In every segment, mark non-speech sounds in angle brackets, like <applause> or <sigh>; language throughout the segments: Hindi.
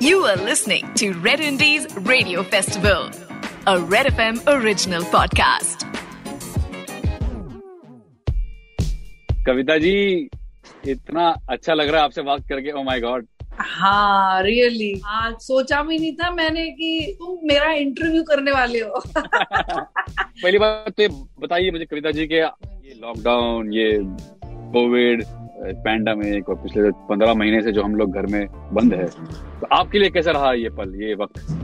You are listening to Red Indies Radio Festival, a Red FM original podcast. Kavita ji इतना अच्छा लग रहा है आपसे बात करके। ओ माय गॉड हाँ रियली आज सोचा भी नहीं था मैंने कि तुम मेरा इंटरव्यू करने वाले हो। <laughs> पहली बात तो ये बताइए मुझे कविता जी के ये लॉकडाउन ये कोविड पैंडमिक और पिछले पंद्रह महीने से जो हम लोग घर में बंद है। तो आपके लिए कैसा रहा ये पल ये वक्त?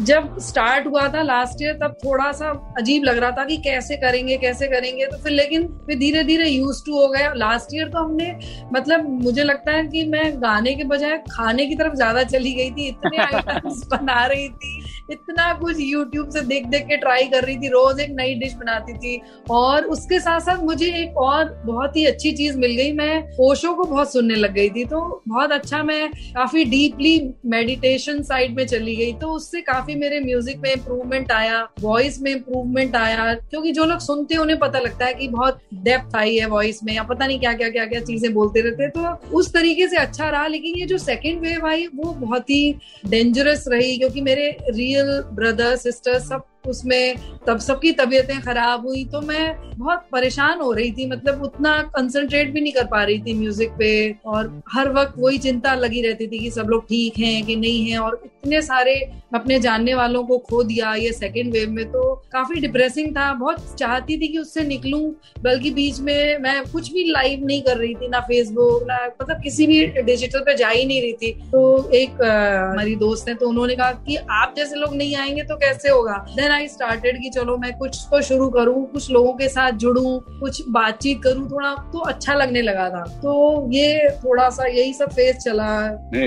जब स्टार्ट हुआ था लास्ट ईयर तब थोड़ा सा अजीब लग रहा था कि कैसे करेंगे कैसे करेंगे। तो फिर लेकिन फिर धीरे धीरे यूज़ टू हो गया। लास्ट ईयर तो हमने मतलब मुझे लगता है कि मैं गाने के बजाय खाने की तरफ़ ज़्यादा चली गई थी। इतने <laughs> आइटम्स बना रही थी। इतना कुछ यूट्यूब से देख देख के ट्राई कर रही थी, रोज एक नई डिश बनाती थी। और उसके साथ साथ मुझे एक और बहुत ही अच्छी चीज़ मिल गई, मैं ओशो को बहुत सुनने लग गई थी। तो बहुत अच्छा मैं काफ़ी डीपली मेडिटेशन साइड में चली गई। तो उससे काफ़ी मेरे म्यूज़िक में इम्प्रूवमेंट आया वॉइस में इम्प्रूवमेंट आया। क्योंकि जो लोग सुनते हैं, उन्हें पता लगता है कि बहुत डेप्थ आई है वॉइस में, या पता नहीं क्या क्या क्या क्या चीज़ें बोलते रहते तो उस तरीके से अच्छा रहा, लेकिन ये जो सेकेंड वेव आई, वो बहुत ही डेंजरस रही, क्योंकि मेरे रियल real brother sister उसमें तब सबकी तबीयतें खराब हुई तो मैं बहुत परेशान हो रही थी। मतलब उतना कंसंट्रेट भी नहीं कर पा रही थी म्यूज़िक पे और हर वक्त वही चिंता लगी रहती थी कि सब लोग ठीक हैं कि नहीं है और इतने सारे अपने जानने वालों को खो दिया ये सेकेंड वेव में तो काफ़ी डिप्रेसिंग था। बहुत चाहती थी कि उससे निकलूं, बल्कि बीच में मैं कुछ भी लाइव नहीं कर रही थी, ना फेसबुक ना मतलब किसी भी डिजिटल पे जा ही नहीं रही थी। तो एक हमारी दोस्त है तो उन्होंने कहा कि आप जैसे लोग नहीं आएँगे तो कैसे होगा? देन आई स्टार्टेड कि चलो मैं कुछ तो शुरू करूँ कुछ लोगों के साथ जुड़ू कुछ बातचीत करूँ थोड़ा तो अच्छा लगने लगा था। तो ये थोड़ा सा यही सब फ़ेज़ चला।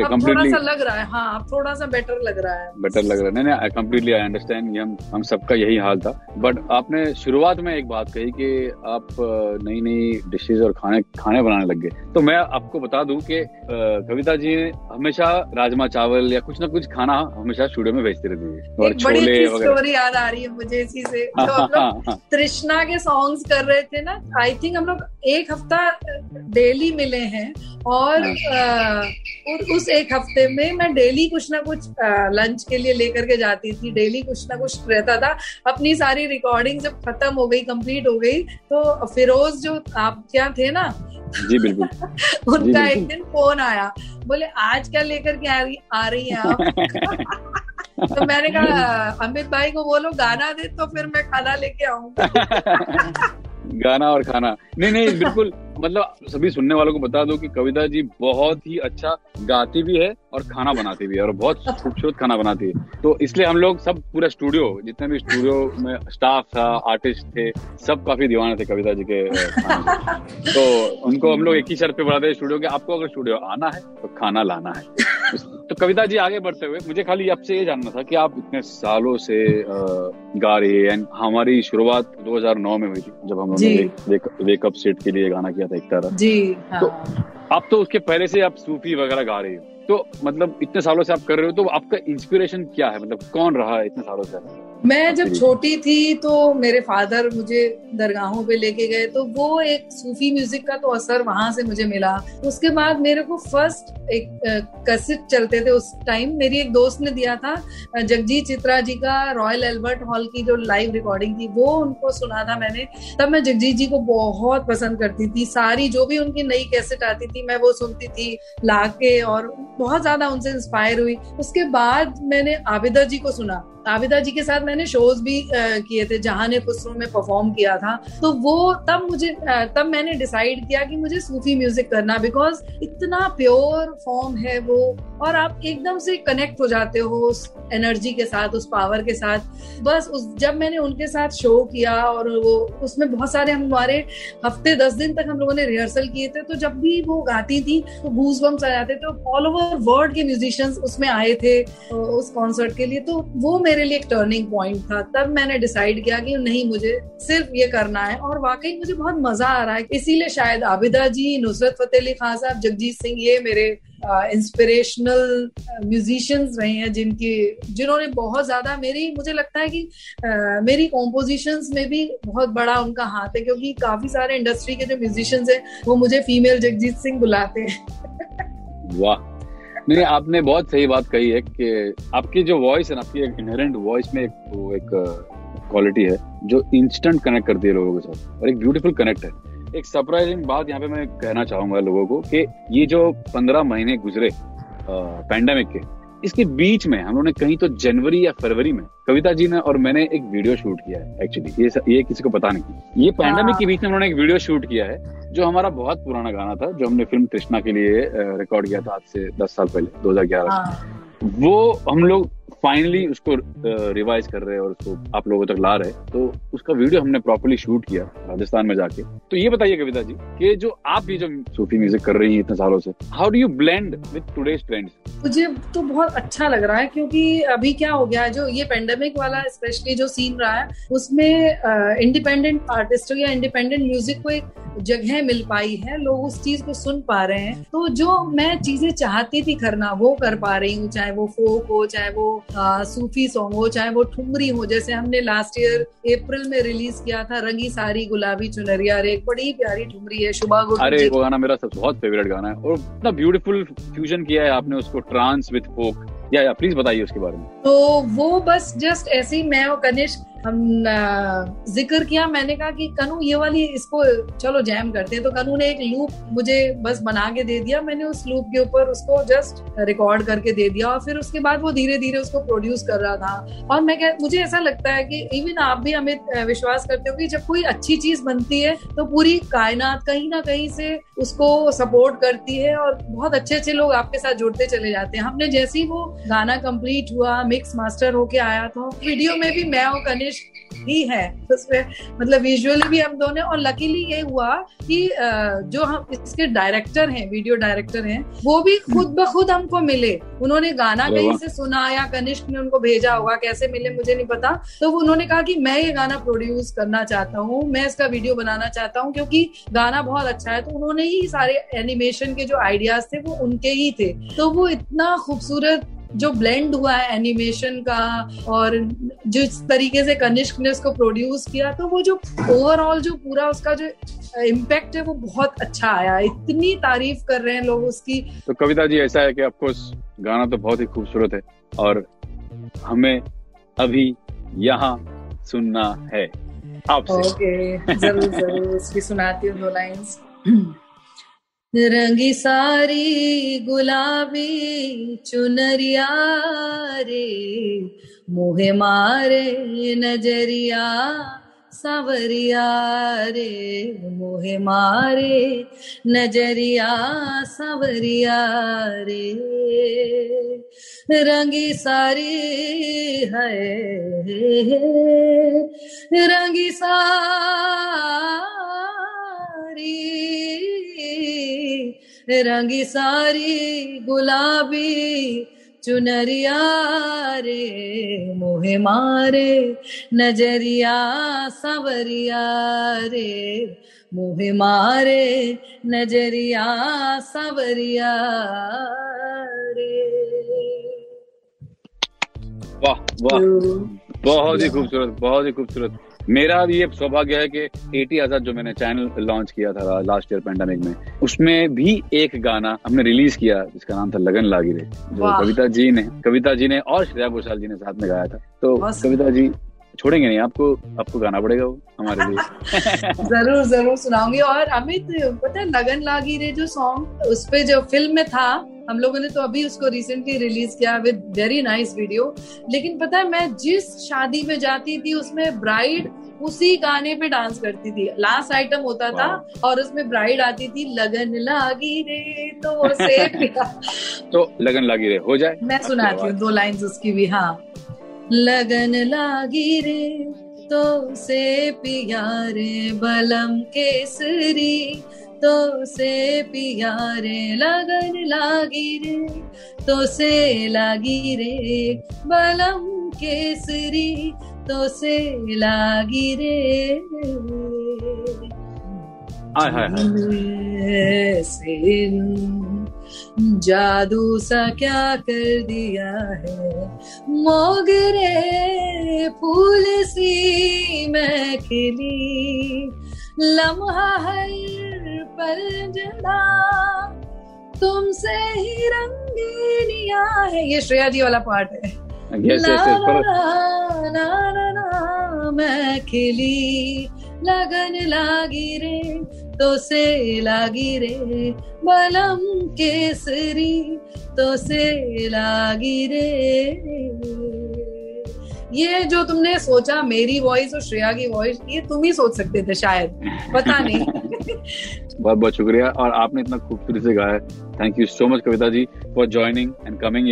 अब थोड़ा सा लग रहा है हाँ अब थोड़ा सा बेटर लग रहा है। बेटर लग रहा है। नहीं नहीं कम्प्लीटली आई अंडरस्टैंड हम हम सबका यही हाल था। बट आपने शुरुआत में एक बात कही कि आप नई नई डिशेज और खाने खाने बनाने लग गए। तो मैं आपको बता दूँ कि कविता जी हमेशा राजमा चावल या कुछ ना कुछ खाना हमेशा स्टूडियो में भेजते रहती है और छोले स्टोरी याद आ रही है मुझे इसी से। तो हम लोग तृष्णा के सॉन्ग्स कर रहे थे ना आई थिंक हम लोग एक हफ़्ता डेली मिले हैं और आ, उस एक हफ़्ते में मैं डेली कुछ ना कुछ लंच के लिए लेकर के जाती थी डेली कुछ ना कुछ रहता था। अपनी सारी रिकॉर्डिंग जब खत्म हो गई कंप्लीट हो गई तो फिरोज जो आप क्या थे ना जी बिल्कुल। <laughs> उनका जी एक दिन फ़ोन आया। बोले आज क्या लेकर के आ रही आ रही है आप? <laughs> <laughs> तो मैंने कहा अमित भाई को बोलो गाना दे तो फिर मैं खाना लेके आऊँगा. <laughs> गाना और खाना। नहीं नहीं बिल्कुल। मतलब सभी सुनने वालों को बता दो कि कविता जी बहुत ही अच्छा गाती भी है और खाना बनाती भी है और बहुत खूबसूरत खाना बनाती है। तो इसलिए हम लोग सब पूरा स्टूडियो जितने भी स्टूडियो में स्टाफ था आर्टिस्ट थे सब काफ़ी दीवाने थे कविता जी के <laughs> तो उनको हम लोग एक ही शर्त पे बढ़ाते स्टूडियो के आपको अगर स्टूडियो आना है तो खाना लाना है। तो कविता जी आगे बढ़ते हुए मुझे खाली आपसे ये जानना था कि आप इतने सालों से गा रही है एंड हमारी शुरुआत 2009 में हुई थी जब हम लोगों ने वेकअप सेट के लिए गाना किया था एक तरह जी हाँ। तो आप तो उसके पहले से आप सूफी वगैरह गा रही हो। तो मतलब इतने सालों से आप कर रहे हो तो आपका इंस्पिरेशन क्या है? मतलब कौन रहा है इतने सालों से? मैं जब छोटी थी तो मेरे फादर मुझे दरगाहों पे लेके गए तो वो एक सूफी म्यूज़िक का तो असर वहाँ से मुझे मिला। उसके बाद मेरे को फ़र्स्ट एक कैसेट चलते थे उस टाइम मेरी एक दोस्त ने दिया था जगजीत चित्रा जी का रॉयल एल्बर्ट हॉल की जो लाइव रिकॉर्डिंग थी वो उनको सुना था मैंने। तब मैं जगजीत जी को बहुत पसंद करती थी। सारी जो भी उनकी नई कैसेट आती थी मैं वो सुनती थी ला के और बहुत ज़्यादा उनसे इंस्पायर हुई। उसके बाद मैंने आबिदा जी को सुना। आबिदा जी के साथ मैंने शोज़ भी किए थे, जहाँ ने खुसरो में परफॉर्म किया था। तो वो तब मुझे तब मैंने डिसाइड किया कि मुझे सूफी म्यूज़िक करना बिकॉज़ इतना प्योर फॉर्म है वो और आप एकदम से कनेक्ट हो जाते हो उस एनर्जी के साथ, उस पावर के साथ। बस उस, जब मैंने उनके साथ शो किया और वो, उसमें बहुत सारे हमारे हफ़्ते, दस दिन तक हम लोगों ने रिहर्सल किए थे तो जब भी वो गाती थी तो गूज बम्स आ जाते थे ऑल ओवर वर्ल्ड के म्यूजिशियंस उसमें आए थे उस कॉन्सर्ट के लिए। तो वो मेरे लिए एक टर्निंग पॉइंट था। तब मैंने डिसाइड किया कि नहीं मुझे सिर्फ़ ये करना है और वाकई मुझे बहुत मज़ा आ रहा है। इसीलिए शायद आबिदा जी नुसरत फतेह अली खान साहब जगजीत सिंह ये मेरे इंस्पिरेशनल म्यूजिशियंस रहे हैं जिनकी जिन्होंने बहुत ज़्यादा मेरी मुझे लगता है कि uh, मेरी कॉम्पोजिशंस में भी बहुत बड़ा उनका हाथ है क्योंकि काफ़ी सारे इंडस्ट्री के जो म्यूजिशियंस हैं वो मुझे फीमेल जगजीत सिंह बुलाते हैं। <laughs> वाह। नहीं आपने बहुत सही बात कही है कि आपकी जो वॉइस है ना आपकी एक इनहेरेंट वॉइस में एक वो एक क्वालिटी है जो इंस्टेंट कनेक्ट करती है लोगों के साथ और एक ब्यूटीफुल कनेक्ट है। एक सरप्राइजिंग बात यहाँ पे मैं कहना चाहूँगा लोगों को कि ये जो पंद्रह महीने गुजरे पैंडेमिक के इसके बीच में हम लोगों ने कहीं तो जनवरी या फरवरी में कविता जी ने और मैंने एक वीडियो शूट किया है एक्चुअली ये ये किसी को पता नहीं। ये पैंडेमिक के बीच में उन्होंने एक वीडियो शूट किया है। जो हमारा बहुत पुराना गाना था जो हमने फ़िल्म कृष्णा के लिए रिकॉर्ड किया था आज से दस साल पहले दो हज़ार ग्यारह। वो हम लोग फाइनली उसको रिवाइज कर रहे हैं और उसको आप लोगों तक ला रहे हैं। तो उसका वीडियो हमने प्रॉपरली शूट किया राजस्थान में जाके। तो ये बताइए कविता जी, कि जो आप ये जो सूफी म्यूज़िक कर रही हैं इतने सालों से how do you blend with today's trends मुझे तो बहुत अच्छा लग रहा है, क्योंकि अभी क्या हो गया है, जो ये पेंडेमिक वाला स्पेशली जो सीन रहा है, उसमें इंडिपेंडेंट आर्टिस्टों या इंडिपेंडेंट म्यूज़िक को एक जगह मिल पाई है, लोग उस चीज़ को सुन पा रहे हैं। तो जो मैं चीज़ें चाहती थी करना, वो कर पा रही हूँ, चाहे वो फोक हो, चाहे वो आ, सूफी सॉन्ग हो चाहे वो ठुमरी हो जैसे हमने लास्ट ईयर अप्रैल में रिलीज़ किया था रंगी सारी गुलाबी चुनरिया अरे एक बड़ी प्यारी ठुमरी है शुभा अरे वो गाना मेरा सबसे बहुत फेवरेट गाना है और इतना ब्यूटीफुल फ्यूजन किया है आपने उसको ट्रांस विद फोक या या प्लीज़ बताइए उसके बारे में। तो वो बस जस्ट ऐसे ही मैं और कनिष्क हम ज़िक्र किया, मैंने कहा कि कनु, ये वाली इसको, चलो जैम करते हैं। तो कनु ने एक लूप मुझे बस बना के दे दिया। मैंने उस लूप के ऊपर उसको जस्ट रिकॉर्ड करके दे दिया। और फिर उसके बाद वो धीरे धीरे उसको प्रोड्यूस कर रहा था। और मैं कह, मुझे ऐसा लगता है कि इवन आप भी हमें विश्वास करते हो कि जब कोई अच्छी चीज़ बनती है तो पूरी कायनात कहीं ना कहीं से उसको सपोर्ट करती है और बहुत अच्छे अच्छे लोग आपके साथ जुड़ते चले जाते हैं। हमने जैसे ही वो गाना कंप्लीट हुआ मिक्स मास्टर होके आया था वीडियो में भी मैं और कनिष्क ही। है उसमें मतलब विजुअली भी हम दोनों और लकीली ये हुआ कि जो हम इसके डायरेक्टर हैं वीडियो डायरेक्टर हैं वो भी खुद ब खुद हमको मिले। उन्होंने गाना कहीं से सुना या कनिष्क ने उनको भेजा होगा कैसे मिले मुझे नहीं पता। तो उन्होंने कहा कि मैं ये गाना प्रोड्यूस करना चाहता हूँ मैं इसका वीडियो बनाना चाहता हूँ क्योंकि गाना बहुत अच्छा है। तो उन्होंने ही सारे एनिमेशन के जो आइडियाज़ थे वो उनके ही थे। तो वो इतना खूबसूरत जो ब्लेंड हुआ है एनिमेशन का और जिस तरीके से कनिष्क ने उसको प्रोड्यूस किया तो वो जो ओवरऑल जो पूरा उसका जो इम्पैक्ट है वो बहुत अच्छा आया। इतनी तारीफ़ कर रहे हैं लोग उसकी। तो कविता जी ऐसा है कि ऑफकोर्स गाना तो बहुत ही खूबसूरत है और हमें अभी यहाँ सुनना है। आपसे ओके okay, ज़रूर ज़रूर उसकी सुनाती हूँ दो लाइंस <clears throat> रंगी सारी गुलाबी चुनरिया रे, मुहे मारे नज़रिया सवरिया रे, मोहे मारे नज़रिया सवरिया रे। रंगी सारी है, रंगी सारी रंगी सारी गुलाबी चुनरिया रे मोहे मारे नज़रिया सवरिया रे मोहे मारे नज़रिया सवरिया रे। वाह वाह बहुत ही खूबसूरत बहुत ही खूबसूरत। मेरा भी ये सौभाग्य है कि एटी आज़ाद जो मैंने चैनल लॉन्च किया था लास्ट ईयर पेंडेमिक में उसमें भी एक गाना हमने रिलीज़ किया जिसका नाम था लगन लागी रे जो कविता जी ने कविता जी ने और श्रेया घोषाल जी ने साथ में गाया था। तो कविता जी छोड़ेंगे नहीं आपको आपको गाना पड़ेगा वो हमारे लिए। <laughs> ज़रूर ज़रूर सुनाऊँगी। और अमित पता है लगन लागी रे जो सॉन्ग उस पे जो फ़िल्म में था हम लोगों ने तो अभी उसको रिसेंटली रिलीज़ किया विद वेरी नाइस वीडियो लेकिन पता है मैं जिस शादी में जाती थी उसमें ब्राइड उसी गाने पे डांस करती थी। लास्ट आइटम होता था और उसमें ब्राइड आती थी लगन लागी रे तो वो से <laughs> तो लगन लागी रे हो जाए। मैं सुनाती हूँ दो लाइंस उसकी भी हाँ। लगन लागी रे तो से पिया रे बलम केसरी तो से प्यारे लगन लागी रे तो से लागी रे बलम केसरी तो से लागी रे हाय हाय जादू सा क्या कर दिया है? मोगरे फूल सी मैं खिली लम्हा हर पर जला तुमसे ही रंगी दुनिया है। ये श्रेया जी वाला पार्ट है। Yes, yes, yes, पर ना, ना, ना, ना, मैं खिली लगन लागी रे तो से लागी रे। बलम केसरी तो से लागी रे। ये जो तुमने सोचा मेरी वॉइस और श्रेया की वॉइस ये तुम ही सोच सकते थे शायद। पता नहीं। <laughs> बहुत बहुत शुक्रिया और आपने इतना खूबसूरती से गाया thank you so much Kavita ji for joining and coming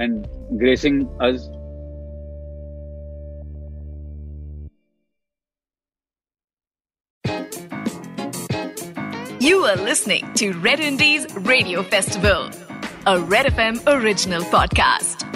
and gracing us You are listening to Red Indies Radio Festival, a Red FM original podcast.